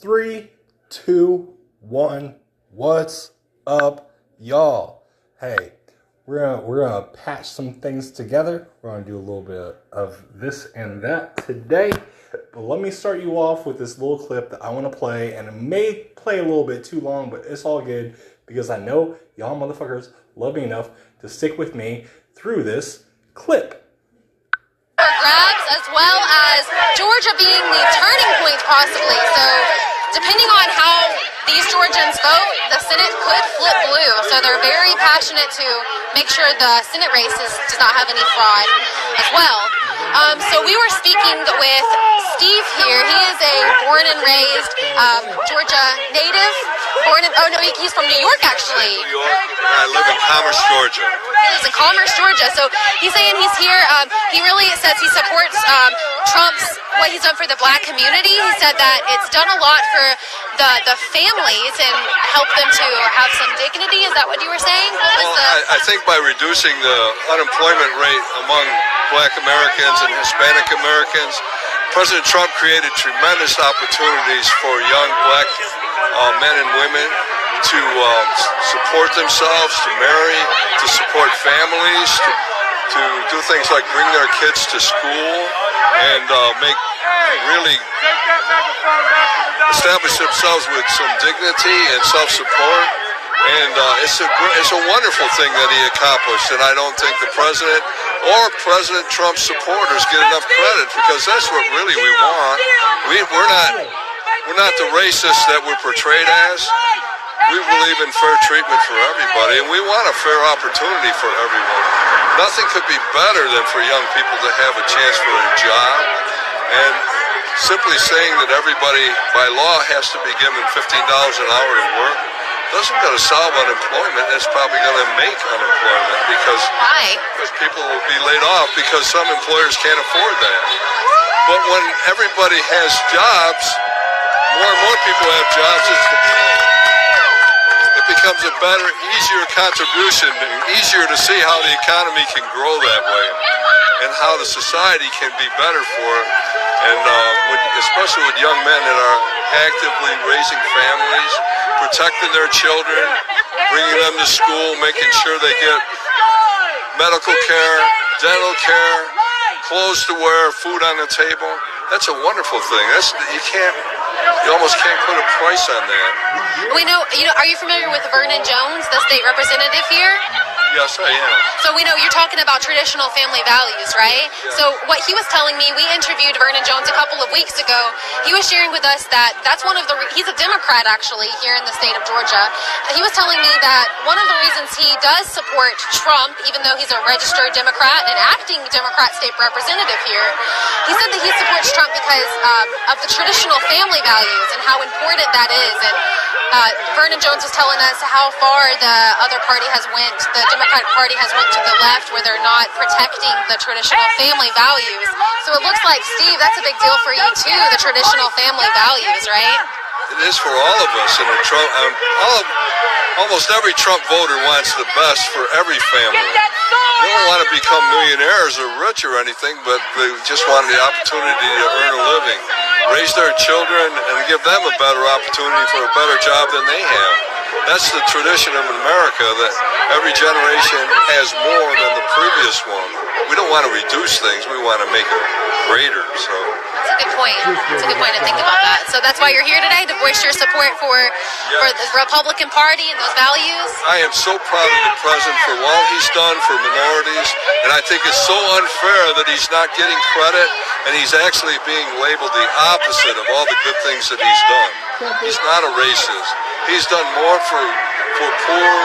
Three, two, one. What's up, y'all? Hey, we're gonna we're gonna patch some things together. We're gonna do a little bit of this and that today. But let me start you off with this little clip that I want to play, and it may play a little bit too long, but it's all good because I know y'all motherfuckers love me enough to stick with me through this clip as well as Georgia being the turning point possibly. So depending on how these Georgians vote, the Senate could flip blue. So they're very passionate to make sure the Senate races does not have any fraud as well. Um, so we were speaking with Steve here. He is a born and raised um, Georgia native. Born in, oh no, he's from New York actually. New York. I live in Commerce, Georgia. He lives in Commerce, Georgia. So he's saying he's here. Um, he really says he supports um, Trump's what he's done for the black community. He said that it's done a lot for the the families and help them to have some dignity. Is that what you were saying? Well, the I, I think by reducing the unemployment rate among black Americans and Hispanic Americans, President Trump created tremendous opportunities for young black uh, men and women to um, support themselves, to marry, to support families, to, to do things like bring their kids to school and uh, make really establish themselves with some dignity and self-support. And uh, it's a it's a wonderful thing that he accomplished, and I don't think the president or President Trump's supporters get enough credit because that's what really we want. We we're not we're not the racists that we're portrayed as. We believe in fair treatment for everybody, and we want a fair opportunity for everyone. Nothing could be better than for young people to have a chance for a job, and simply saying that everybody by law has to be given $15 an hour to work doesn't going to solve unemployment. It's probably going to make unemployment because why? because people will be laid off because some employers can't afford that. But when everybody has jobs, more and more people have jobs. It becomes a better, easier contribution, easier to see how the economy can grow that way, and how the society can be better for it. And uh, with, especially with young men that are actively raising families, protecting their children, bringing them to school, making sure they get medical care, dental care, clothes to wear, food on the table. That's a wonderful thing. That's you can't, you almost can't put a price on that. We know. You know. Are you familiar with Vernon Jones, the state representative here? Yes, I am. So we know you're talking about traditional family values, right? So what he was telling me, we interviewed Vernon Jones a couple of weeks ago. He was sharing with us that that's one of the re- he's a Democrat actually here in the state of Georgia. He was telling me that one of the reasons he does support Trump, even though he's a registered Democrat and acting Democrat state representative here, he said that he supports Trump because um, of the traditional family values and how important that is. And uh, Vernon Jones was telling us how far the other party has went, the Democratic Party has went to the left, where they're not protecting the traditional family values. So it looks like, Steve, that's a big deal for you too, the traditional family values, right? It is for all of us, and the Trump, um, all of, almost every Trump voter wants the best for every family. They don't want to become millionaires or rich or anything, but they just want the opportunity to earn a living, raise their children, and give them a better opportunity for a better job than they have. That's the tradition of America that every generation has more than the previous one. We don't want to reduce things, we want to make them greater. So. That's a good point. That's a good point to think about that. So that's why you're here today to voice your support for for the Republican Party and those values. I am so proud of the president for all he's done for minorities, and I think it's so unfair that he's not getting credit and he's actually being labeled the opposite of all the good things that he's done. He's not a racist. He's done more for for poor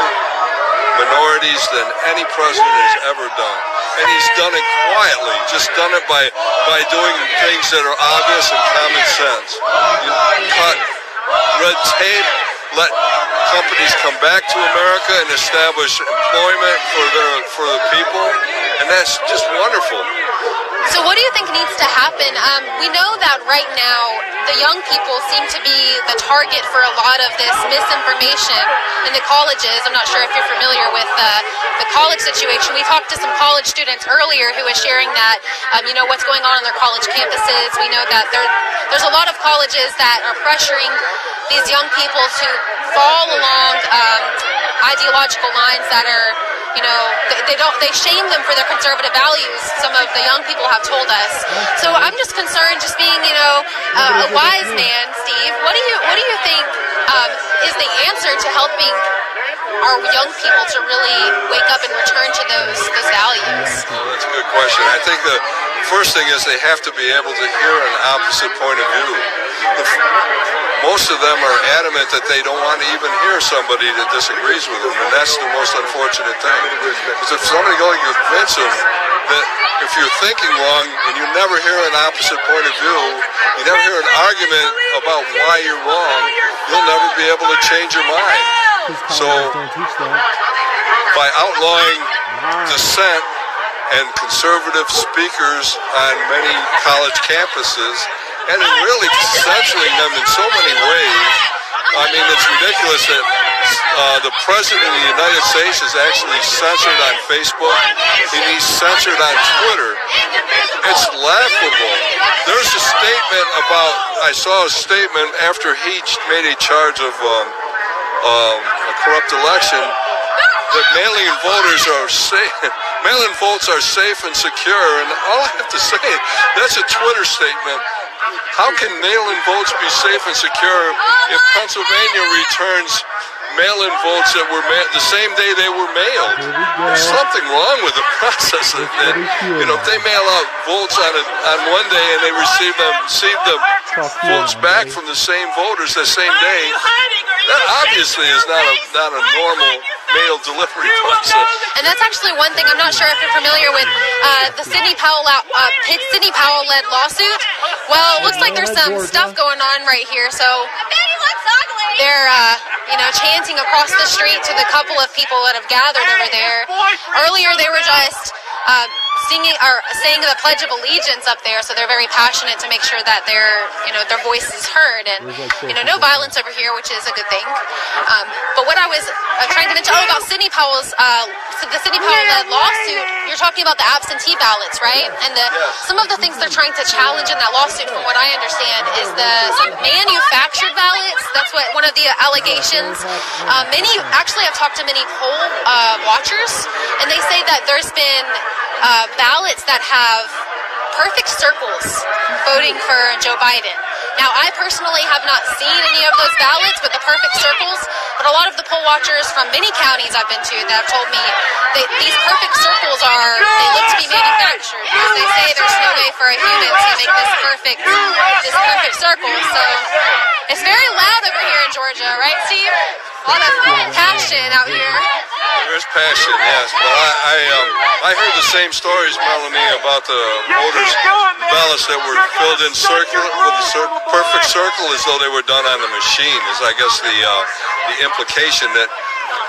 minorities than any president has ever done. And he's done it quietly, just done it by by doing things that are obvious and common sense. You cut red tape, let companies come back to America and establish employment for their for the people, and that's just wonderful. So, what do you think needs to happen? Um, we know that right now the young people seem to be the target for a lot of this misinformation in the colleges. I'm not sure if you're familiar with uh, the college situation. We talked to some college students earlier who was sharing that, um, you know, what's going on on their college campuses. We know that there, there's a lot of colleges that are pressuring these young people to fall along um, ideological lines that are you know they, they, don't they shame them for their conservative values some of the young people have told us. So i'm just concerned just being you know uh, a wise man steve. What do you what do you think um, is the answer to helping our young people to really wake up and return to those those values? That's a good question. I think the first thing is they have to be able to hear an opposite point of view the, most of them are adamant that they don't want to even hear somebody that disagrees with them, and that's the most unfortunate thing. Because if somebody going to convince them that if you're thinking wrong and you never hear an opposite point of view, you never hear an argument about why you're wrong, you'll never be able to change your mind. So, by outlawing dissent and conservative speakers on many college campuses, and really censoring them in so many ways. I mean, it's ridiculous that uh, the president of the United States is actually censored on Facebook and he's censored on Twitter. It's laughable. There's a statement about, I saw a statement after he made a charge of um, um, a corrupt election that mail-in voters are safe. Mail-in votes are safe and secure, and all I have to say, that's a Twitter statement. How can mail-in votes be safe and secure if Pennsylvania returns mail-in votes that were ma- the same day they were mailed? There's something wrong with the process. That, you know, if they mail out votes on a, on one day and they receive them receive the votes back from the same voters the same day, that obviously is not a not a normal mail delivery process. And that's actually one thing. I'm not sure if you're familiar with uh, the Sidney Powell uh, Sidney Powell led lawsuit. Well, it looks like there's some stuff going on right here. So they're uh, you know chanting across the street to the couple of people that have gathered over there. Earlier, they were just. Um, singing or saying the Pledge of Allegiance up there, so they're very passionate to make sure that their you know their voice is heard, and you know no violence over here, which is a good thing. Um, but what I was uh, trying to mention, oh, about Sidney Powell's uh, the Sidney Powell led lawsuit. You're talking about the absentee ballots, right? And the, some of the things they're trying to challenge in that lawsuit, from what I understand, is the manufactured ballots. That's what one of the allegations. Uh, many actually, I've talked to many poll uh, watchers, and they say that there's been uh, ballots that have perfect circles voting for Joe Biden. Now, I personally have not seen any of those ballots with the perfect circles, but a lot of the poll watchers from many counties I've been to that have told me that these perfect circles are, they look to be manufactured they say there's no way for a human to make this perfect, this perfect circle. So it's very loud over here in Georgia, right, Steve? A lot of passion out here. There's passion, yes. But I, I, um, I heard the same stories, Melanie, about the voters' ballots that were filled in circular with a cir- perfect circle, as though they were done on a machine. Is I guess the uh, the implication that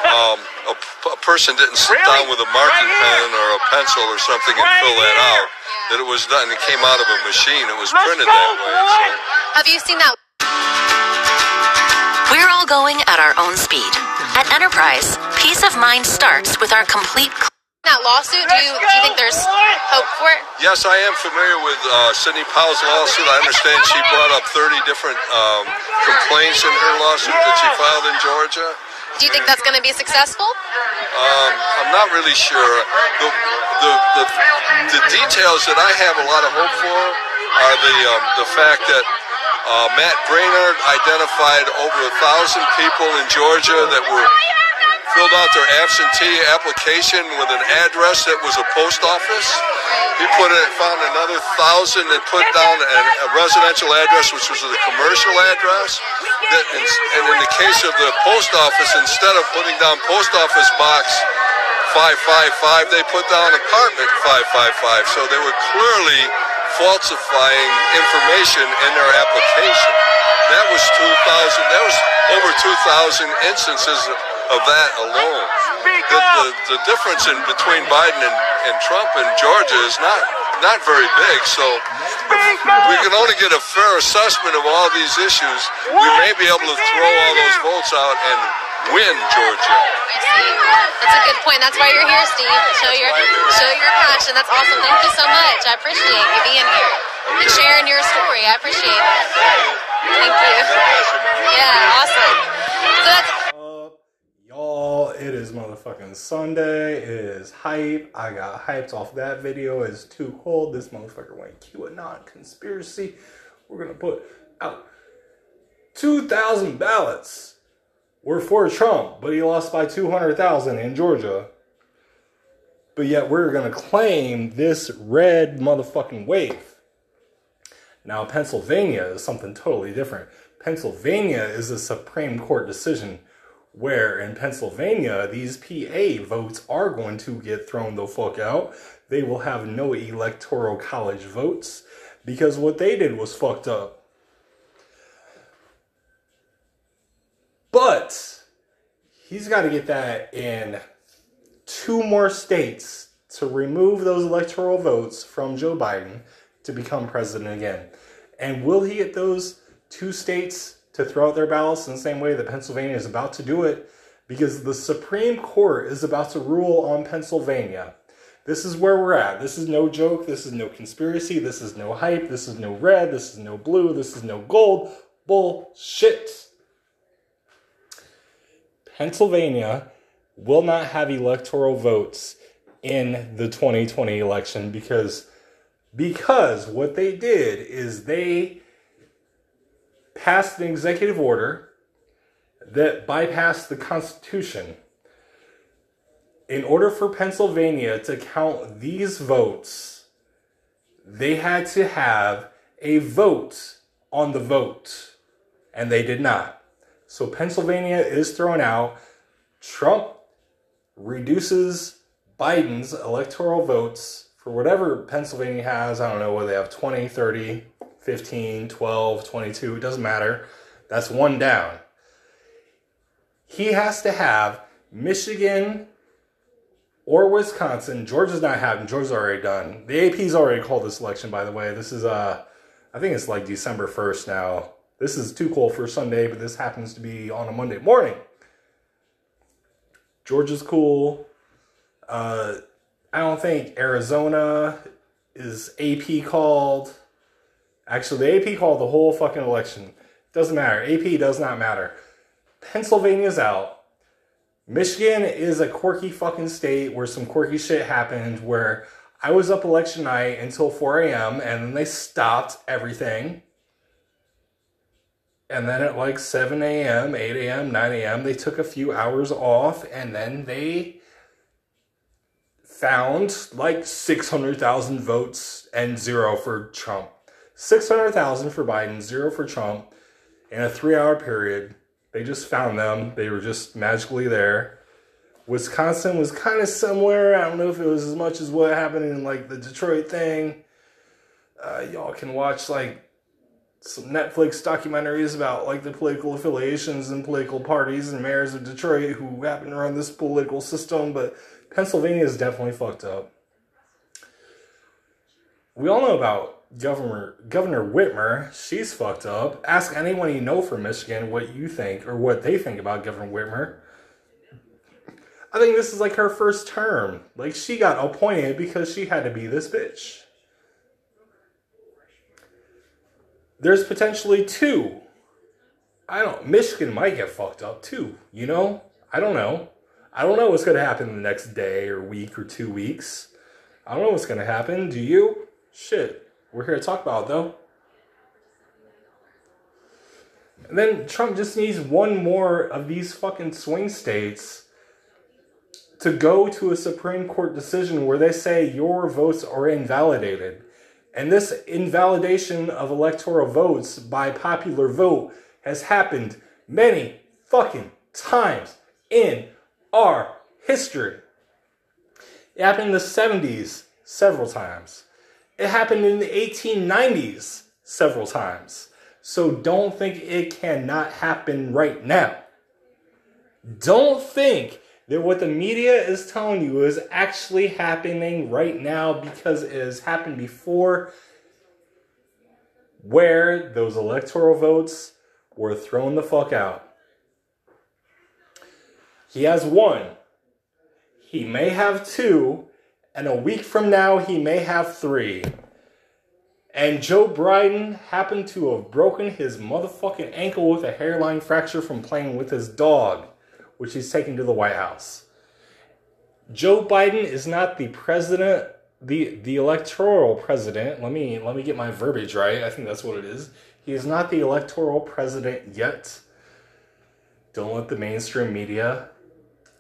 um, a, a, person didn't sit down with a marking pen or a pencil or something and fill that out. That it was done. It came out of a machine. It was printed that way. So. Have you seen that? We're all going at our own speed. At Enterprise, peace of mind starts with our complete. That lawsuit, do you, do you think there's hope for it? Yes, I am familiar with uh, Sidney Powell's lawsuit. I understand she brought up 30 different um, complaints in her lawsuit that she filed in Georgia. Do you think that's going to be successful? Um, I'm not really sure. The, the, the, the, details that I have a lot of hope for are the, um, the fact that uh, Matt Braynard identified over a thousand people in Georgia that were filled out their absentee application with an address that was a post office. He put it, found another thousand and put down a, residential address, which was a commercial address. That, and in the case of the post office, instead of putting down post office box 555, they put down apartment 555. So they were clearly falsifying information in their application. That was 2,000. That was over 2,000 instances of that alone. The, the, the difference in between Biden and, and Trump in Georgia is not not very big. So we can only get a fair assessment of all these issues, we may be able to throw all those votes out and win Georgia. That's a good point. That's why you're here, Steve. Show your show your passion. That's awesome. Thank you so much. I appreciate you being here and sharing your story. I appreciate it. Thank you. Yeah, awesome. So that's y'all? It is motherfucking Sunday. It is hype. I got hyped off that video. It's too cold. This motherfucker went QAnon conspiracy. We're gonna put out 2,000 ballots were for Trump, but he lost by 200,000 in Georgia. But yet we're gonna claim this red motherfucking wave. Now, Pennsylvania is something totally different. Pennsylvania is a Supreme Court decision where in Pennsylvania, these PA votes are going to get thrown the fuck out. They will have no electoral college votes because what they did was fucked up. But he's got to get that in two more states to remove those electoral votes from Joe Biden to become president again. And will he get those two states to throw out their ballots in the same way that Pennsylvania is about to do it? Because the Supreme Court is about to rule on Pennsylvania. This is where we're at. This is no joke. This is no conspiracy. This is no hype. This is no red. This is no blue. This is no gold. Bullshit. Pennsylvania will not have electoral votes in the 2020 election because because what they did is they passed an executive order that bypassed the Constitution. In order for Pennsylvania to count these votes, they had to have a vote on the vote, and they did not. So Pennsylvania is thrown out. Trump reduces Biden's electoral votes for whatever Pennsylvania has. I don't know whether they have 20, 30, 15, 12, 22, it doesn't matter. That's one down. He has to have Michigan or Wisconsin. Georgia's not having. Georgia's already done. The AP's already called this election, by the way. This is uh I think it's like December 1st now. This is too cold for Sunday, but this happens to be on a Monday morning. Georgia's cool. Uh, I don't think Arizona is AP called. Actually, the AP called the whole fucking election. Doesn't matter. AP does not matter. Pennsylvania's out. Michigan is a quirky fucking state where some quirky shit happened where I was up election night until 4 a.m. and then they stopped everything. And then at like 7 a.m., 8 a.m., 9 a.m., they took a few hours off and then they found like 600,000 votes and zero for Trump. 600,000 for Biden, zero for Trump in a three hour period. They just found them. They were just magically there. Wisconsin was kind of somewhere. I don't know if it was as much as what happened in like the Detroit thing. Uh, y'all can watch like some Netflix documentaries about like the political affiliations and political parties and mayors of Detroit who happen to run this political system. But Pennsylvania is definitely fucked up. We all know about Governor Governor Whitmer. She's fucked up. Ask anyone you know from Michigan what you think or what they think about Governor Whitmer. I think this is like her first term. Like she got appointed because she had to be this bitch. There's potentially two. I don't. Michigan might get fucked up too. You know. I don't know. I don't know what's gonna happen in the next day or week or two weeks. I don't know what's gonna happen. Do you? Shit. We're here to talk about it, though. And then Trump just needs one more of these fucking swing states to go to a Supreme Court decision where they say your votes are invalidated. And this invalidation of electoral votes by popular vote has happened many fucking times in our history. It happened in the 70s several times. It happened in the 1890s several times. So don't think it cannot happen right now. Don't think that what the media is telling you is actually happening right now because it has happened before where those electoral votes were thrown the fuck out. He has one. He may have two, and a week from now, he may have three. And Joe Biden happened to have broken his motherfucking ankle with a hairline fracture from playing with his dog, which he's taking to the White House. Joe Biden is not the president, the the electoral president. Let me let me get my verbiage right. I think that's what it is. He is not the electoral president yet. Don't let the mainstream media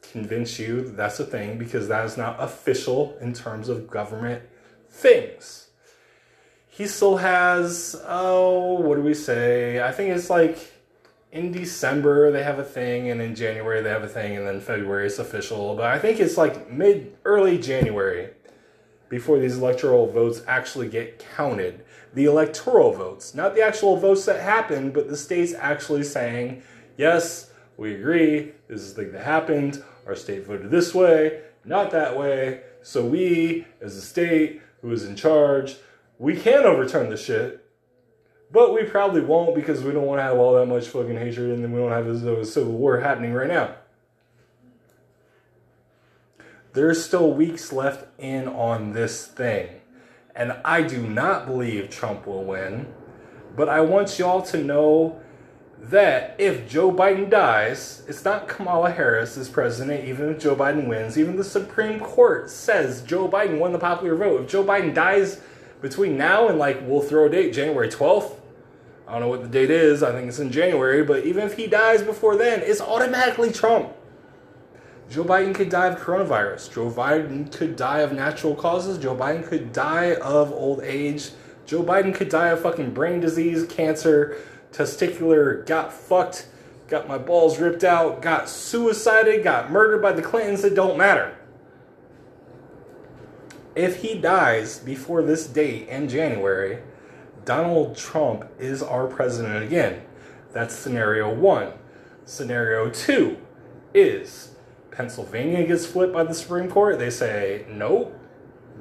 convince you that that's a thing because that is not official in terms of government things. He still has, oh, what do we say? I think it's like in December they have a thing, and in January they have a thing, and then February is official. But I think it's like mid, early January before these electoral votes actually get counted. The electoral votes, not the actual votes that happened, but the states actually saying, yes, we agree, this is the thing that happened, our state voted this way, not that way, so we, as a state who is in charge, we can overturn the shit, but we probably won't because we don't want to have all that much fucking hatred and then we don't have a civil war happening right now. There's still weeks left in on this thing. And I do not believe Trump will win. But I want y'all to know that if Joe Biden dies, it's not Kamala Harris as president, even if Joe Biden wins. Even the Supreme Court says Joe Biden won the popular vote. If Joe Biden dies between now and like, we'll throw a date, January 12th. I don't know what the date is. I think it's in January. But even if he dies before then, it's automatically Trump. Joe Biden could die of coronavirus. Joe Biden could die of natural causes. Joe Biden could die of old age. Joe Biden could die of fucking brain disease, cancer, testicular, got fucked, got my balls ripped out, got suicided, got murdered by the Clintons. It don't matter. If he dies before this date in January, Donald Trump is our president again. That's scenario one. Scenario two is Pennsylvania gets flipped by the Supreme Court. They say, nope,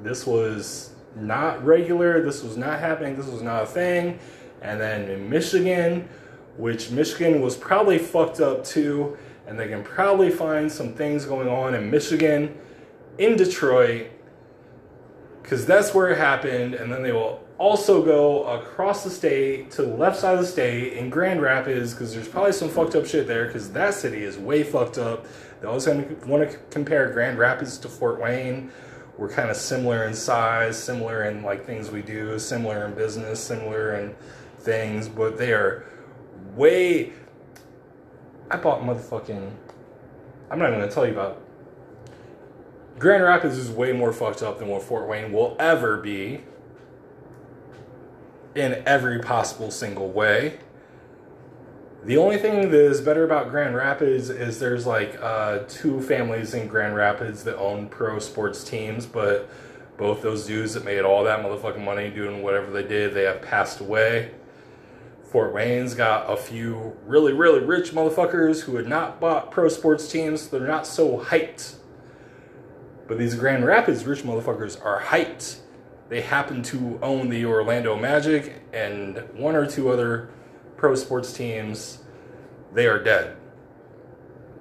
this was not regular, this was not happening, this was not a thing. And then in Michigan, which Michigan was probably fucked up too, and they can probably find some things going on in Michigan, in Detroit, because that's where it happened, and then they will also go across the state to the left side of the state in Grand Rapids because there's probably some fucked up shit there because that city is way fucked up. They also want to compare Grand Rapids to Fort Wayne. We're kind of similar in size, similar in like things we do, similar in business, similar in things, but they are way. I bought motherfucking. I'm not gonna tell you about. Grand Rapids is way more fucked up than what Fort Wayne will ever be in every possible single way. The only thing that is better about Grand Rapids is there's like uh, two families in Grand Rapids that own pro sports teams, but both those dudes that made all that motherfucking money doing whatever they did, they have passed away. Fort Wayne's got a few really, really rich motherfuckers who had not bought pro sports teams, so they're not so hyped. But these Grand Rapids rich motherfuckers are hyped they happen to own the Orlando Magic and one or two other pro sports teams. They are dead.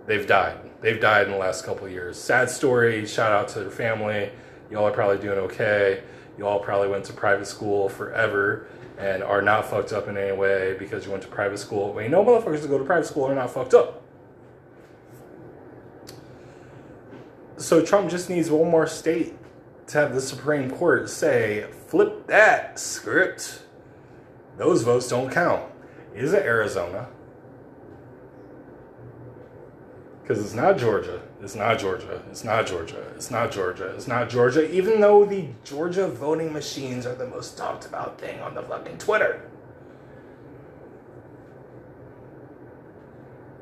They've died. They've died in the last couple years. Sad story. Shout out to their family. Y'all are probably doing okay. Y'all probably went to private school forever and are not fucked up in any way because you went to private school. Well, you know, motherfuckers that go to private school are not fucked up. So Trump just needs one more state to have the Supreme Court say, flip that script. Those votes don't count. Is it Arizona? Because it's not Georgia. It's not Georgia. It's not Georgia. It's not Georgia. It's not Georgia. Even though the Georgia voting machines are the most talked about thing on the fucking Twitter.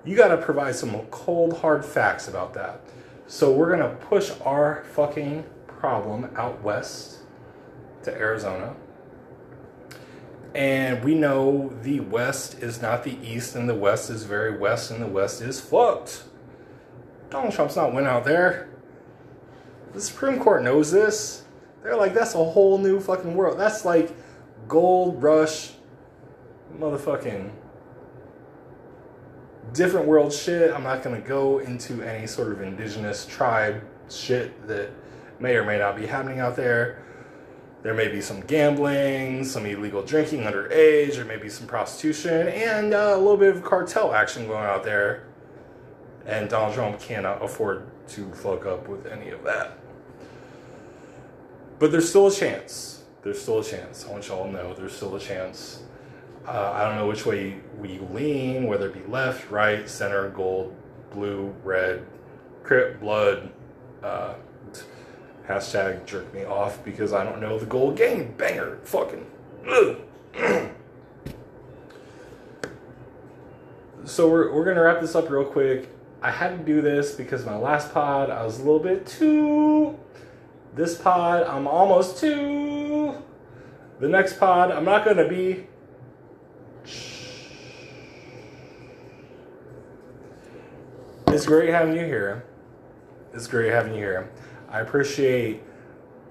You gotta provide some cold, hard facts about that. So we're gonna push our fucking problem out west to Arizona. And we know the west is not the east, and the west is very west, and the west is fucked. Donald Trump's not went out there. The Supreme Court knows this. They're like, that's a whole new fucking world. That's like gold rush, motherfucking different world shit. I'm not gonna go into any sort of indigenous tribe shit that may or may not be happening out there. There may be some gambling, some illegal drinking underage, there may be some prostitution, and uh, a little bit of cartel action going out there. And Donald Trump cannot afford to fuck up with any of that. But there's still a chance. There's still a chance. I want y'all to know there's still a chance. Uh, I don't know which way we lean, whether it be left, right, center, gold, blue, red, crip, blood. Uh, hashtag jerk me off because I don't know the gold game. Banger. Fucking. so we're, we're going to wrap this up real quick. I had to do this because my last pod, I was a little bit too. This pod, I'm almost too. The next pod, I'm not going to be. It's great having you here. It's great having you here. I appreciate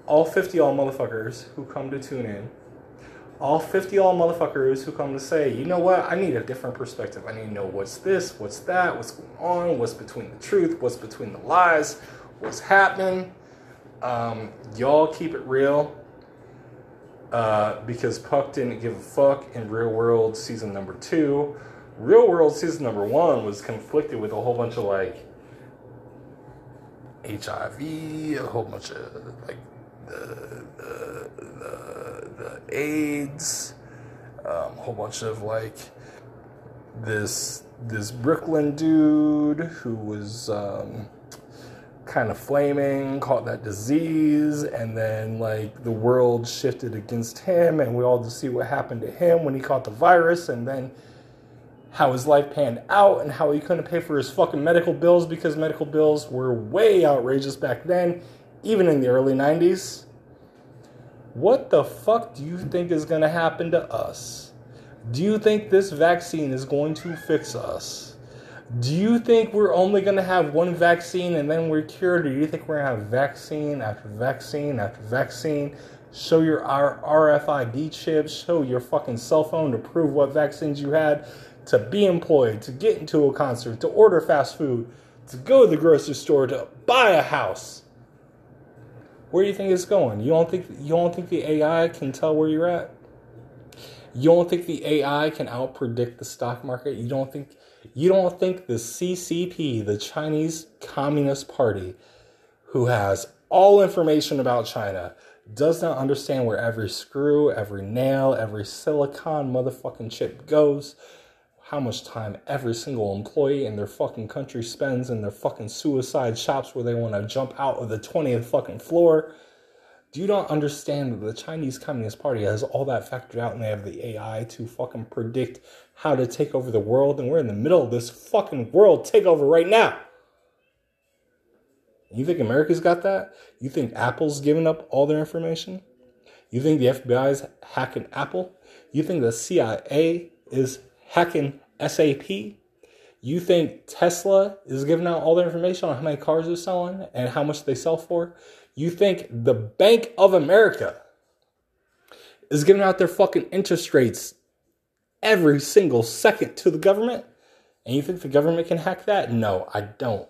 all 50 all motherfuckers who come to tune in. All 50 all motherfuckers who come to say, you know what, I need a different perspective. I need to know what's this, what's that, what's going on, what's between the truth, what's between the lies, what's happening. Um, y'all keep it real. Uh, because Puck didn't give a fuck in Real World season number two. Real World season number one was conflicted with a whole bunch of like HIV, a whole bunch of like the the the, the AIDS, um, a whole bunch of like this this Brooklyn dude who was um, kind of flaming, caught that disease, and then like the world shifted against him, and we all just see what happened to him when he caught the virus, and then how his life panned out and how he couldn't pay for his fucking medical bills because medical bills were way outrageous back then, even in the early 90s. What the fuck do you think is going to happen to us? Do you think this vaccine is going to fix us? Do you think we're only going to have one vaccine and then we're cured? Or do you think we're going to have vaccine after vaccine after vaccine? Show your RFID chips, show your fucking cell phone to prove what vaccines you had to be employed, to get into a concert, to order fast food, to go to the grocery store, to buy a house. Where do you think it's going? You don't think you don't think the AI can tell where you're at? You don't think the AI can outpredict the stock market? You don't think you don't think the CCP, the Chinese Communist Party, who has all information about China, does not understand where every screw, every nail, every silicon motherfucking chip goes, how much time every single employee in their fucking country spends in their fucking suicide shops where they want to jump out of the 20th fucking floor. Do you not understand that the Chinese Communist Party has all that factored out and they have the AI to fucking predict how to take over the world? And we're in the middle of this fucking world takeover right now. You think America's got that? You think Apple's giving up all their information? You think the FBI's hacking Apple? You think the CIA is hacking SAP, you think Tesla is giving out all the information on how many cars they're selling and how much they sell for? You think the Bank of America is giving out their fucking interest rates every single second to the government? And you think the government can hack that? No, I don't.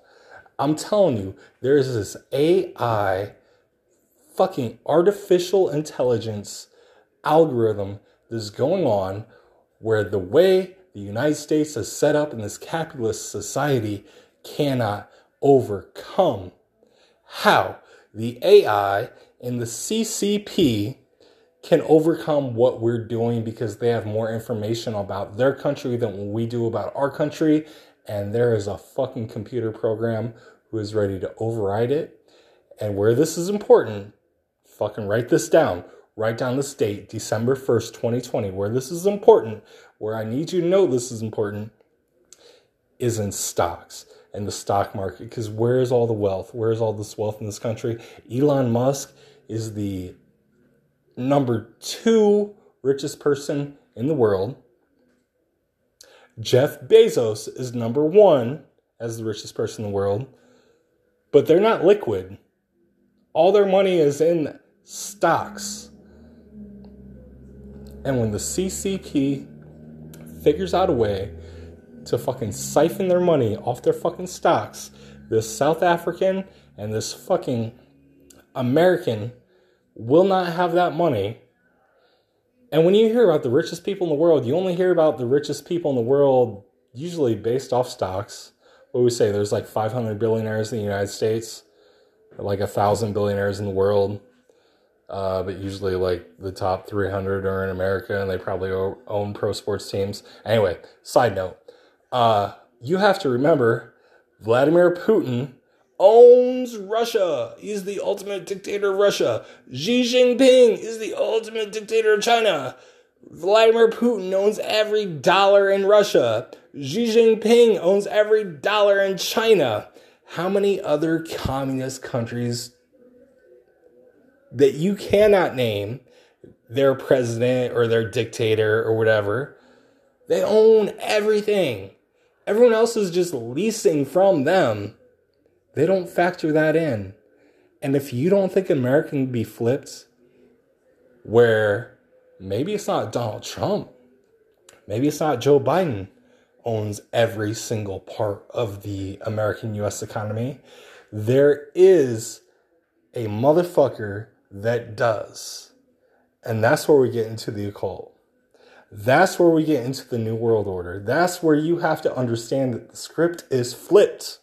I'm telling you, there is this AI fucking artificial intelligence algorithm that's going on where the way the United States is set up in this capitalist society cannot overcome. How the AI and the CCP can overcome what we're doing because they have more information about their country than we do about our country. And there is a fucking computer program who is ready to override it. And where this is important, fucking write this down. Write down this date, December 1st, 2020, where this is important, where I need you to know this is important, is in stocks and the stock market. Because where is all the wealth? Where is all this wealth in this country? Elon Musk is the number two richest person in the world. Jeff Bezos is number one as the richest person in the world. but they're not liquid. All their money is in stocks. And when the CCP figures out a way to fucking siphon their money off their fucking stocks, this South African and this fucking American will not have that money. And when you hear about the richest people in the world, you only hear about the richest people in the world usually based off stocks. What we say, there's like 500 billionaires in the United States, like a thousand billionaires in the world. Uh, but usually, like the top 300 are in America, and they probably own pro sports teams. Anyway, side note, uh, you have to remember Vladimir Putin owns Russia. He's the ultimate dictator of Russia. Xi Jinping is the ultimate dictator of China. Vladimir Putin owns every dollar in Russia. Xi Jinping owns every dollar in China. How many other communist countries that you cannot name their president or their dictator or whatever? They own everything. Everyone else is just leasing from them they don't factor that in. And if you don't think America can be flipped, where maybe it's not Donald Trump, maybe it's not Joe Biden owns every single part of the American US economy, there is a motherfucker that does. And that's where we get into the occult. That's where we get into the New World Order. That's where you have to understand that the script is flipped.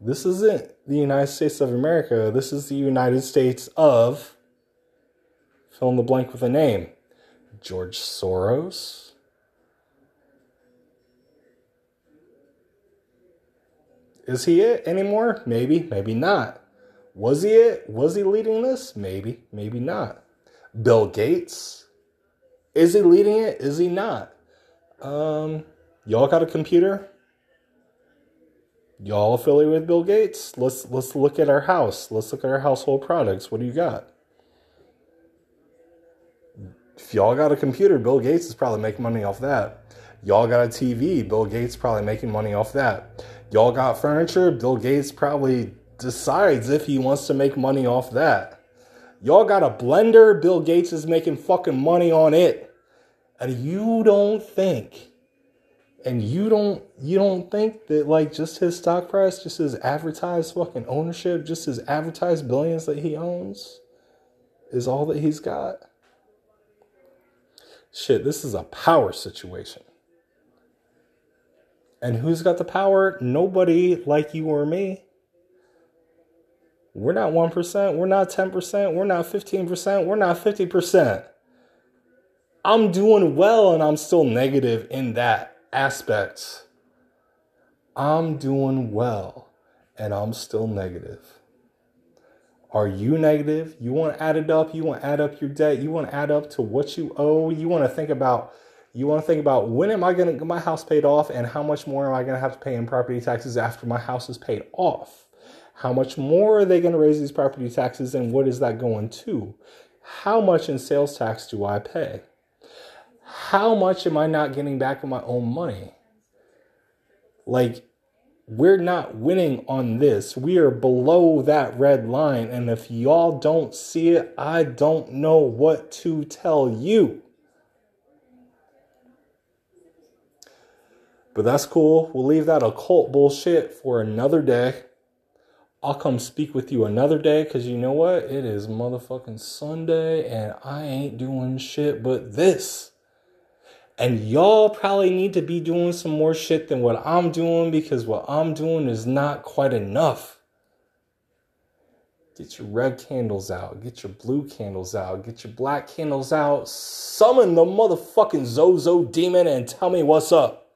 This isn't the United States of America. This is the United States of fill in the blank with a name. George Soros. Is he it anymore? Maybe, maybe not. Was he it? Was he leading this? Maybe, maybe not. Bill Gates. Is he leading it? Is he not? Um, y'all got a computer? y'all affiliated with Bill Gates? Let's let's look at our house. Let's look at our household products. What do you got? If y'all got a computer, Bill Gates is probably making money off that. Y'all got a TV, Bill Gates probably making money off that. Y'all got furniture, Bill Gates probably decides if he wants to make money off that. Y'all got a blender, Bill Gates is making fucking money on it. And you don't think and you don't you don't think that like just his stock price, just his advertised fucking ownership, just his advertised billions that he owns is all that he's got? Shit, this is a power situation. And who's got the power? Nobody like you or me. We're not 1%, we're not 10%, we're not 15%, we're not 50%. I'm doing well and I'm still negative in that aspect. I'm doing well and I'm still negative. Are you negative? You want to add it up? You want to add up your debt? You want to add up to what you owe? You want to think about you want to think about when am I going to get my house paid off and how much more am I going to have to pay in property taxes after my house is paid off? How much more are they going to raise these property taxes and what is that going to? How much in sales tax do I pay? how much am I not getting back of my own money? Like, we're not winning on this. We are below that red line. And if y'all don't see it, I don't know what to tell you. But that's cool. We'll leave that occult bullshit for another day. I'll come speak with you another day because you know what? It is motherfucking Sunday and I ain't doing shit but this. And y'all probably need to be doing some more shit than what I'm doing because what I'm doing is not quite enough. Get your red candles out. Get your blue candles out. Get your black candles out. Summon the motherfucking Zozo demon and tell me what's up.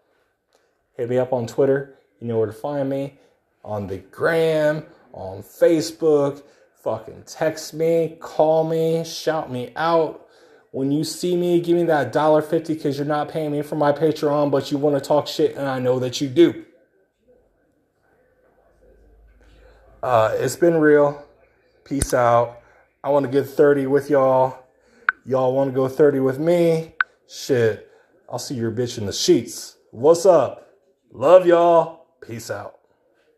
Hit me up on Twitter. You know where to find me. On the gram, on Facebook. Fucking text me, call me, shout me out when you see me, give me that dollar fifty because you're not paying me for my Patreon, but you want to talk shit, and I know that you do. Uh, it's been real. Peace out. I want to get 30 with y'all. Y'all want to go 30 with me? Shit. I'll see your bitch in the sheets. What's up? Love y'all. Peace out.